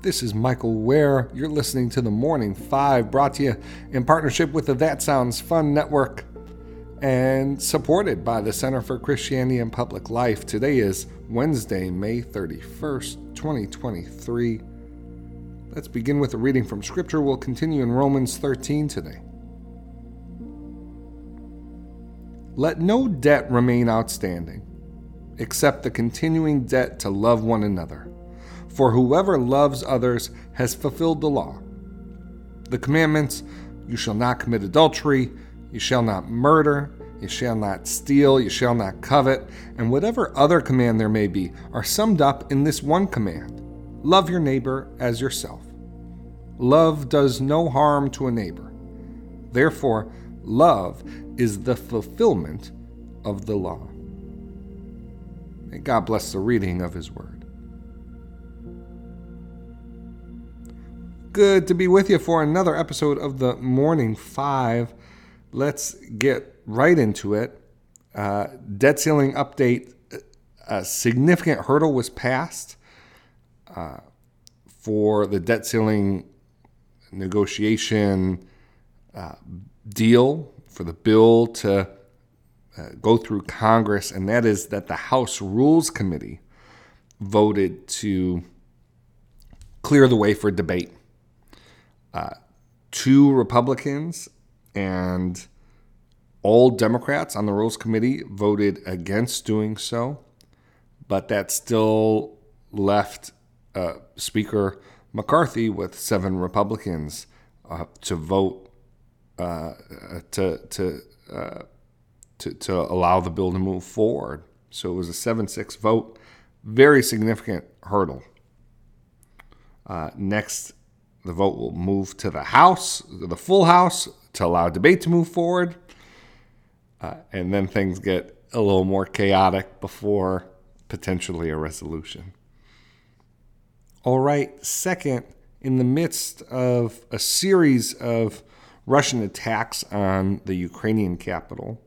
This is Michael Wear. You're listening to the Morning Five, brought to you in partnership with the That Sounds Fun Network and supported by the Center for Christianity and Public Life. Today is Wednesday, May 31st, 2023. Let's begin with a reading from Scripture. We'll continue in Romans 13 today. Let no debt remain outstanding, except the continuing debt to love one another. For whoever loves others has fulfilled the law. The commandments you shall not commit adultery, you shall not murder, you shall not steal, you shall not covet, and whatever other command there may be are summed up in this one command love your neighbor as yourself. Love does no harm to a neighbor. Therefore, love is the fulfillment of the law. May God bless the reading of His Word. Good to be with you for another episode of the Morning Five. Let's get right into it. Uh, debt ceiling update a significant hurdle was passed uh, for the debt ceiling negotiation uh, deal for the bill to uh, go through Congress, and that is that the House Rules Committee voted to clear the way for debate. Two Republicans and all Democrats on the Rules Committee voted against doing so, but that still left uh, Speaker McCarthy with seven Republicans uh, to vote uh, to to, uh, to to allow the bill to move forward. So it was a seven-six vote, very significant hurdle. Uh, next, the vote will move to the House, the full House, to allow debate to move forward, uh, and then things get a little more chaotic before potentially a resolution. All right, second, in the midst of a series of Russian attacks on the Ukrainian capital.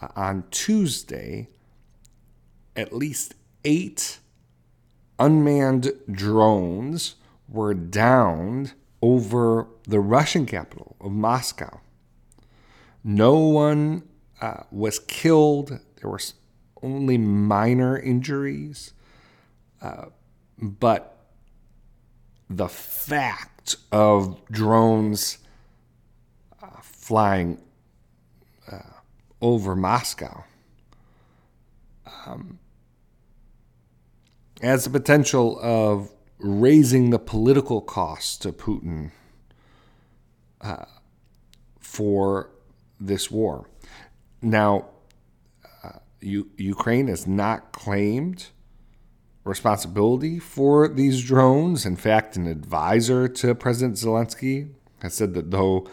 Uh, on Tuesday, at least eight unmanned drones were downed over the Russian capital of Moscow. No one uh, was killed. There were only minor injuries. Uh, but the fact of drones flying uh, over Moscow um, has the potential of raising the political cost to Putin uh, for this war. Now, uh, U- Ukraine has not claimed responsibility for these drones. In fact, an advisor to President Zelensky has said that though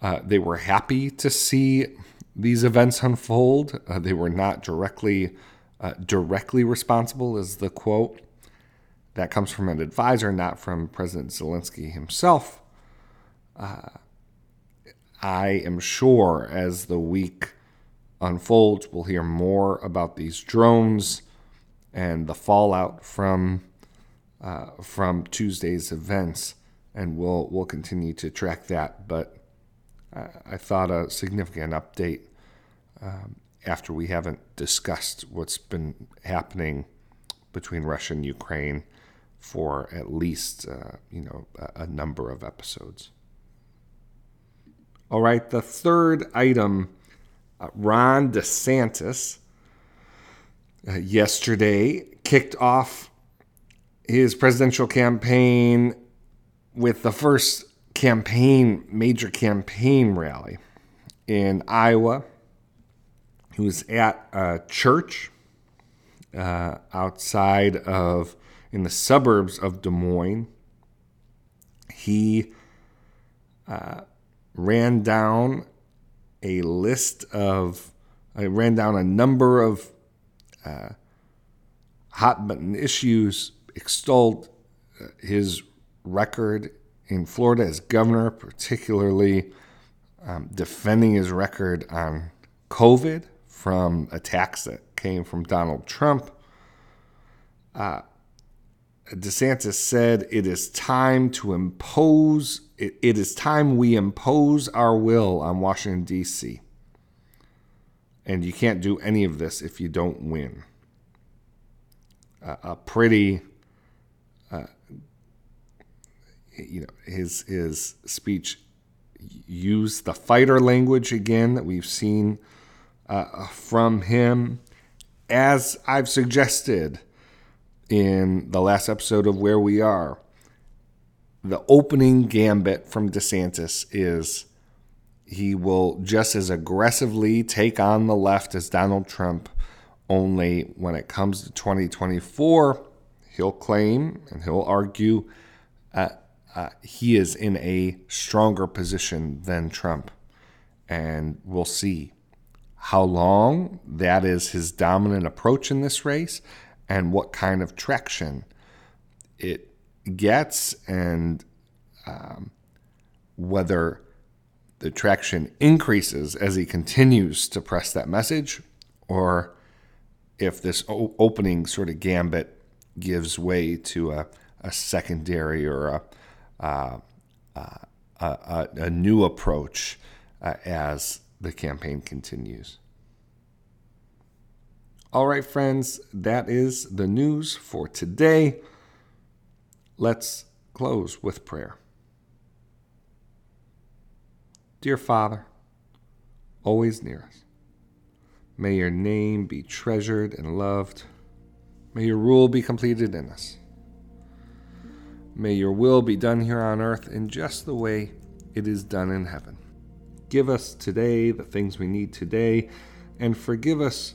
uh, they were happy to see these events unfold. Uh, they were not directly uh, directly responsible, is the quote. That comes from an advisor, not from President Zelensky himself. Uh, I am sure as the week unfolds, we'll hear more about these drones and the fallout from uh, from Tuesday's events, and we'll we'll continue to track that. But I thought a significant update um, after we haven't discussed what's been happening between Russia and Ukraine for at least uh, you know a, a, number of episodes. All right, the third item, uh, Ron DeSantis uh, yesterday kicked off his presidential campaign with the first campaign, major campaign rally in Iowa. He was at a church uh, outside of, in the suburbs of Des Moines. He uh, ran down a list of, I ran down a number of uh, hot button issues, extolled uh, his record in Florida as governor, particularly um, defending his record on COVID from attacks that came from Donald Trump. Uh, DeSantis said it is time to impose, it, it is time we impose our will on Washington, D.C. And you can't do any of this if you don't win. Uh, a pretty, uh, you know, his his speech used the fighter language again that we've seen uh, from him, as I've suggested in the last episode of Wear We Are. The opening gambit from DeSantis is he will just as aggressively take on the left as Donald Trump, only when it comes to 2024, he'll claim and he'll argue uh, uh, he is in a stronger position than Trump. And we'll see how long that is his dominant approach in this race and what kind of traction it gets and um, whether the traction increases as he continues to press that message, or if this o- opening sort of gambit gives way to a, a secondary or a, uh, uh, a, a, new approach uh, as the campaign continues. All right, friends, that is the news for today. Let's close with prayer. Dear Father, always near us, may your name be treasured and loved. May your rule be completed in us. May your will be done here on earth in just the way it is done in heaven. Give us today the things we need today, and forgive us